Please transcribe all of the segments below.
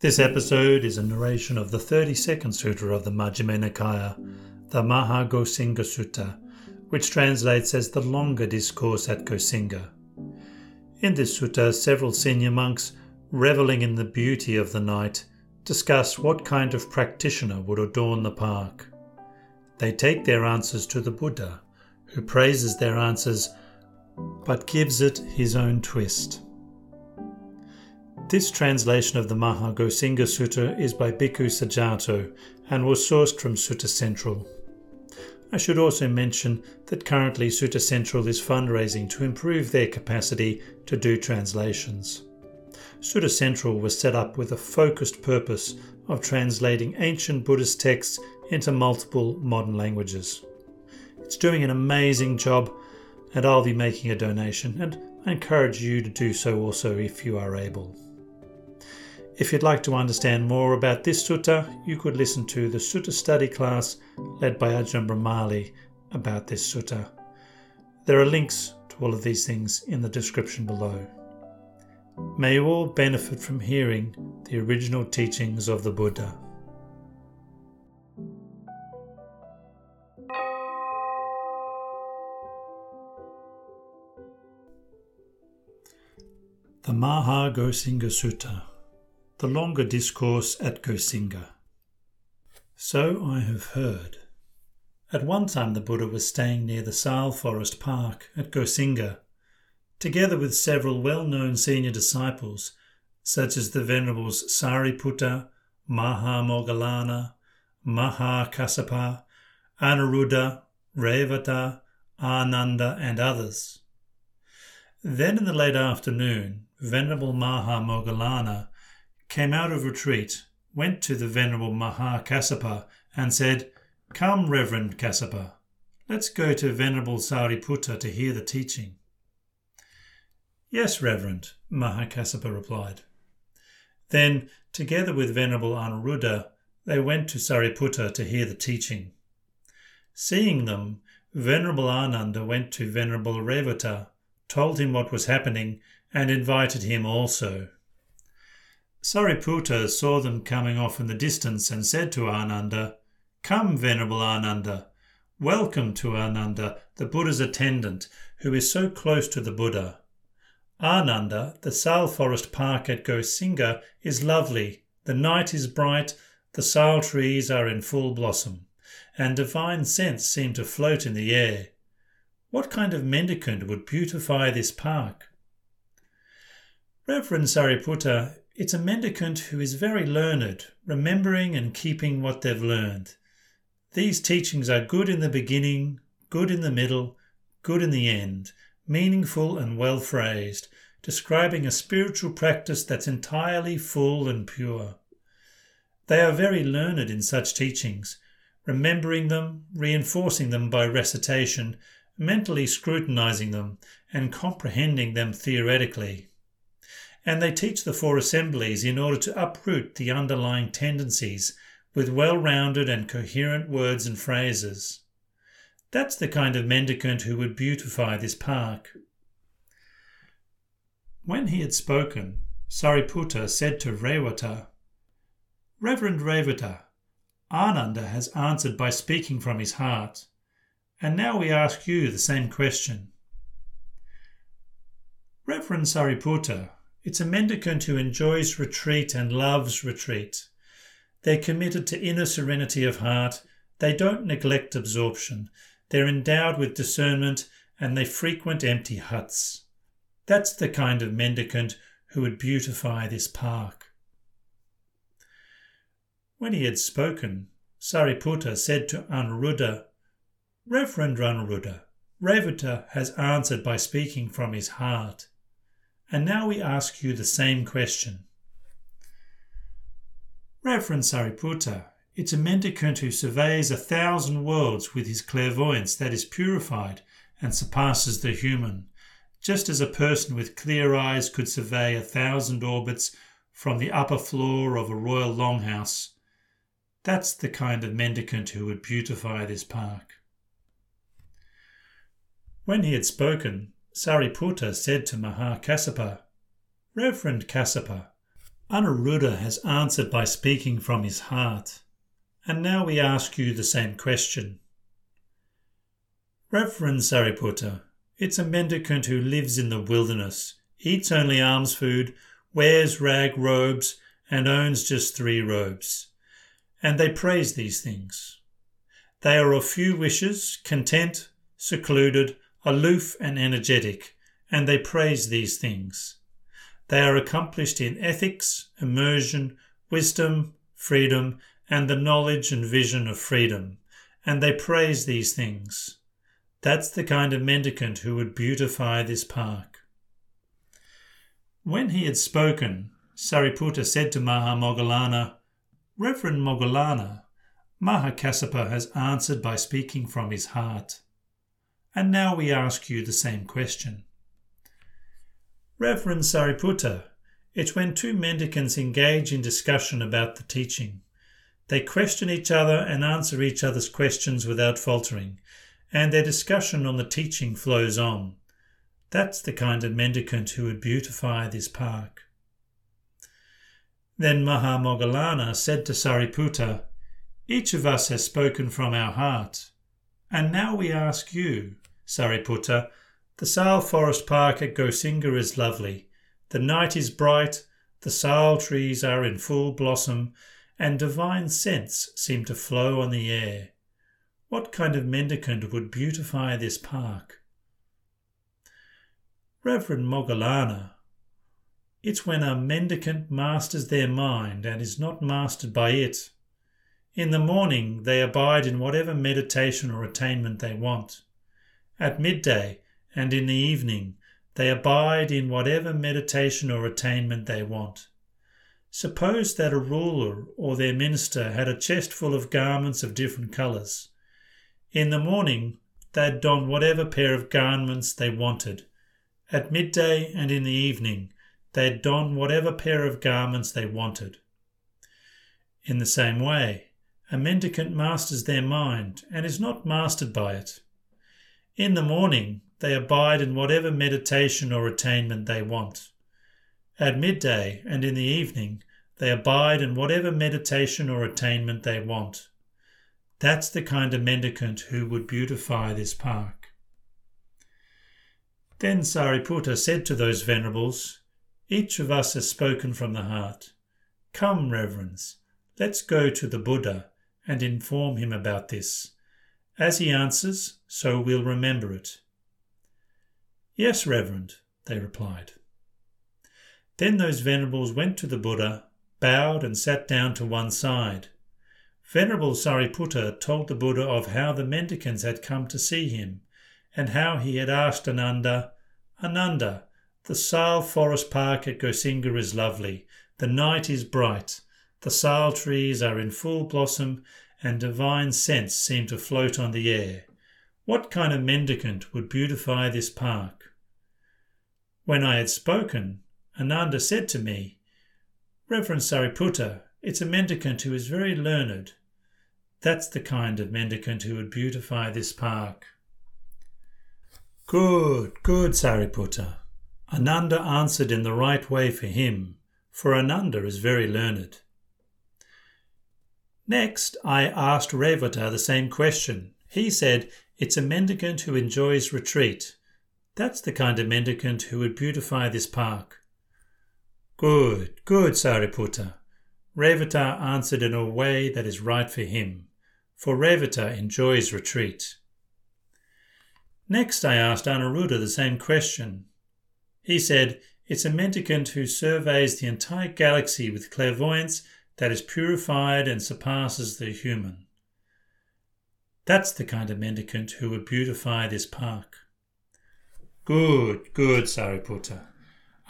This episode is a narration of the 32nd Sutta of the Majjhima Nikaya, the Mahagosinga Sutta, which translates as the longer discourse at Gosinga. In this sutta, several senior monks, reveling in the beauty of the night, discuss what kind of practitioner would adorn the park. They take their answers to the Buddha, who praises their answers but gives it his own twist. This translation of the Mahagosinga Sutta is by Bhikkhu Sujato and was sourced from Sutta Central. I should also mention that currently Sutta Central is fundraising to improve their capacity to do translations. Sutta Central was set up with a focused purpose of translating ancient Buddhist texts into multiple modern languages. It's doing an amazing job, and I'll be making a donation, and I encourage you to do so also if you are able. If you'd like to understand more about this sutta, you could listen to the sutta study class led by Ajahn Brahmali about this sutta. There are links to all of these things in the description below. May you all benefit from hearing the original teachings of the Buddha. The Maha Gosinga Sutta, the longer discourse at Gosinga. So I have heard. At one time the Buddha was staying near the Sal Forest Park at Gosinga together with several well known senior disciples, such as the Venerables Sariputta, Maha Moggallana, Maha Kassapa, Anuruddha, Revata, Ananda, and others. Then in the late afternoon, Venerable Maha Moggallana came out of retreat, went to the Venerable Maha Kassapa, and said, Come, Reverend Kassapa, let's go to Venerable Sariputta to hear the teaching. Yes, Reverend, Mahakassapa replied. Then, together with Venerable Anuruddha, they went to Sariputta to hear the teaching. Seeing them, Venerable Ananda went to Venerable Revata, told him what was happening, and invited him also. Sariputta saw them coming off in the distance and said to Ananda, Come, Venerable Ananda, welcome to Ananda, the Buddha's attendant, who is so close to the Buddha. Ananda, the Sal Forest Park at Gosinga, is lovely. The night is bright, the sal trees are in full blossom, and divine scents seem to float in the air. What kind of mendicant would beautify this park? Reverend Sariputta, it's a mendicant who is very learned, remembering and keeping what they've learned. These teachings are good in the beginning, good in the middle, good in the end, meaningful and well phrased, describing a spiritual practice that's entirely full and pure. They are very learned in such teachings, remembering them, reinforcing them by recitation, mentally scrutinizing them, and comprehending them theoretically. And they teach the four assemblies in order to uproot the underlying tendencies with well rounded and coherent words and phrases. That's the kind of mendicant who would beautify this park. When he had spoken, Sariputta said to Revata, Reverend Revata, Ananda has answered by speaking from his heart, and now we ask you the same question. Reverend Sariputta, it's a mendicant who enjoys retreat and loves retreat. They're committed to inner serenity of heart. They don't neglect absorption. They're endowed with discernment and they frequent empty huts. That's the kind of mendicant who would beautify this park. When he had spoken, Sariputta said to Anuruddha, Reverend Anuruddha, Revata has answered by speaking from his heart. And now we ask you the same question. Reverend Sariputta, it's a mendicant who surveys a thousand worlds with his clairvoyance that is purified and surpasses the human, just as a person with clear eyes could survey a thousand orbits from the upper floor of a royal longhouse. That's the kind of mendicant who would beautify this park. When he had spoken, Sariputta said to Mahakassapa, Reverend Kassapa, Anuruddha has answered by speaking from his heart. And now we ask you the same question. Reverend Sariputta, it's a mendicant who lives in the wilderness, eats only alms food, wears rag robes, and owns just three robes. And they praise these things. They are of few wishes, content, secluded, aloof, and energetic, and they praise these things. They are accomplished in ethics, immersion, wisdom, freedom, and the knowledge and vision of freedom, and they praise these things. That's the kind of mendicant who would beautify this park. When he had spoken, Sariputta said to Maha Reverend Moggallana, Mahakassapa has answered by speaking from his heart. And now we ask you the same question. Reverend Sariputta, it's when two mendicants engage in discussion about the teaching. They question each other and answer each other's questions without faltering, and their discussion on the teaching flows on. That's the kind of mendicant who would beautify this park. Then Mahamoggallana said to Sariputta, Each of us has spoken from our heart. And now we ask you, Sariputta, the Sal Forest Park at Gosinga is lovely. The night is bright, the sal trees are in full blossom, and divine scents seem to flow on the air. What kind of mendicant would beautify this park? Reverend Moggallana, it's when a mendicant masters their mind and is not mastered by it. In the morning they abide in whatever meditation or attainment they want. At midday and in the evening they abide in whatever meditation or attainment they want. Suppose that a ruler or their minister had a chest full of garments of different colours. In the morning they'd don whatever pair of garments they wanted. At midday and in the evening they'd don whatever pair of garments they wanted. In the same way, a mendicant masters their mind and is not mastered by it. In the morning they abide in whatever meditation or attainment they want. At midday and in the evening, they abide in whatever meditation or attainment they want. That's the kind of mendicant who would beautify this park. Then Sariputta said to those venerables, Each of us has spoken from the heart. Come, reverends, let's go to the Buddha and inform him about this. As he answers, so we'll remember it. Yes, Reverend, they replied. Then those venerables went to the Buddha, bowed, and sat down to one side. Venerable Sariputta told the Buddha of how the mendicants had come to see him, and how he had asked Ananda, Ananda, the Sal forest park at Gosinga is lovely, the night is bright, the sal trees are in full blossom, and divine scents seem to float on the air. What kind of mendicant would beautify this park? When I had spoken, Ananda said to me, Reverend Sariputta, it's a mendicant who is very learned. That's the kind of mendicant who would beautify this park. Good, good, Sariputta. Ananda answered in the right way for him, for Ananda is very learned. Next, I asked Revata the same question. He said, It's a mendicant who enjoys retreat. That's the kind of mendicant who would beautify this park. Good, good, Sariputta. Revata answered in a way that is right for him, for Revata enjoys retreat. Next, I asked Anuruddha the same question. He said, It's a mendicant who surveys the entire galaxy with clairvoyance that is purified and surpasses the human. That's the kind of mendicant who would beautify this park. Good, good, Sariputta.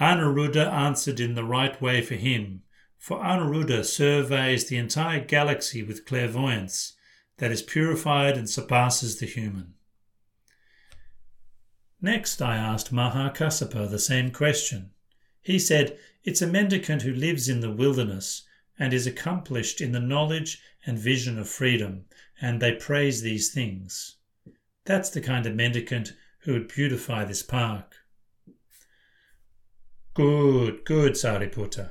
Anuruddha answered in the right way for him, for Anuruddha surveys the entire galaxy with clairvoyance that is purified and surpasses the human. Next, I asked Mahakassapa the same question. He said, It's a mendicant who lives in the wilderness and is accomplished in the knowledge and vision of freedom, and they praise these things. That's the kind of mendicant who would beautify this park. Good, good, Sariputta.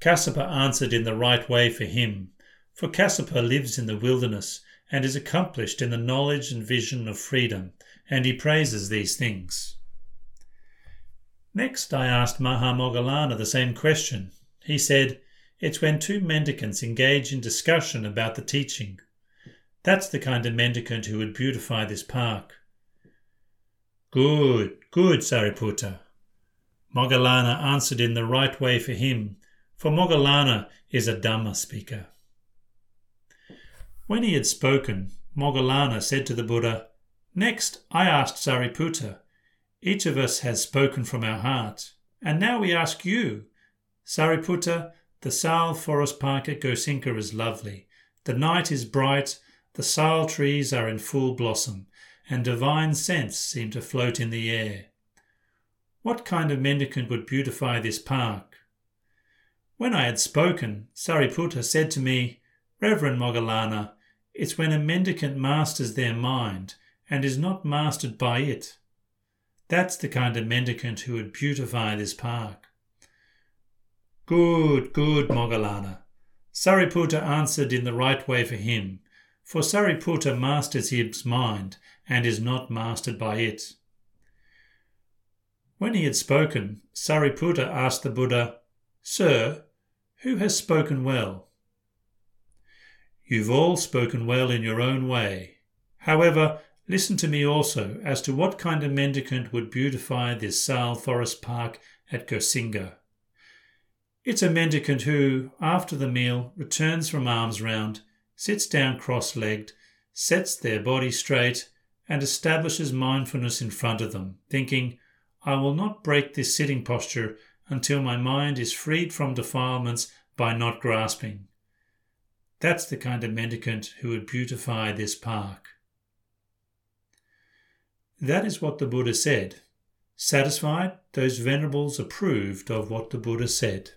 Kassapa answered in the right way for him, for Kassapa lives in the wilderness and is accomplished in the knowledge and vision of freedom, and he praises these things. Next, I asked Maha Moggallana the same question. He said, It's when two mendicants engage in discussion about the teaching. That's the kind of mendicant who would beautify this park. Good, good, Sariputta. Moggallana answered in the right way for him, for Moggallana is a Dhamma speaker. When he had spoken, Moggallana said to the Buddha, Next, I asked Sariputta, each of us has spoken from our heart, and now we ask you. Sariputta, the Sal Forest Park at Gosinga is lovely. The night is bright, the sal trees are in full blossom, and divine scents seem to float in the air. What kind of mendicant would beautify this park? When I had spoken, Sariputta said to me, Reverend Moggallana, it's when a mendicant masters their mind and is not mastered by it. That's the kind of mendicant who would beautify this park. Good, good, Moggallana. Sariputta answered in the right way for him, for Sariputta masters his mind and is not mastered by it. When he had spoken, Sariputta asked the Buddha, Sir, who has spoken well? You've all spoken well in your own way. However, listen to me also as to what kind of mendicant would beautify this Sal Forest Park at Gosinga. It's a mendicant who, after the meal, returns from alms round, sits down cross legged, sets their body straight, and establishes mindfulness in front of them, thinking, I will not break this sitting posture until my mind is freed from defilements by not grasping. That's the kind of mendicant who would beautify this park. That is what the Buddha said. Satisfied, those venerables approved of what the Buddha said.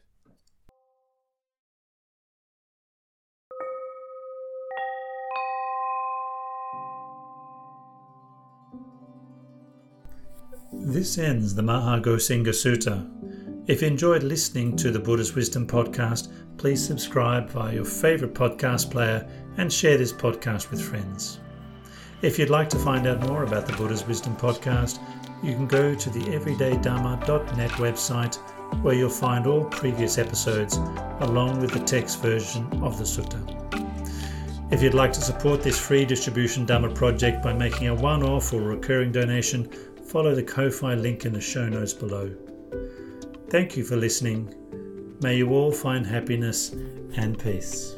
This ends the Mahagosinga Sutta. If you enjoyed listening to the Buddha's Wisdom podcast, please subscribe via your favourite podcast player and share this podcast with friends. If you'd like to find out more about the Buddha's Wisdom podcast, you can go to the everydaydharma.net website where you'll find all previous episodes along with the text version of the sutta. If you'd like to support this free distribution Dhamma project by making a one off or recurring donation, follow the Ko-Fi link in the show notes below. Thank you for listening. May you all find happiness and peace.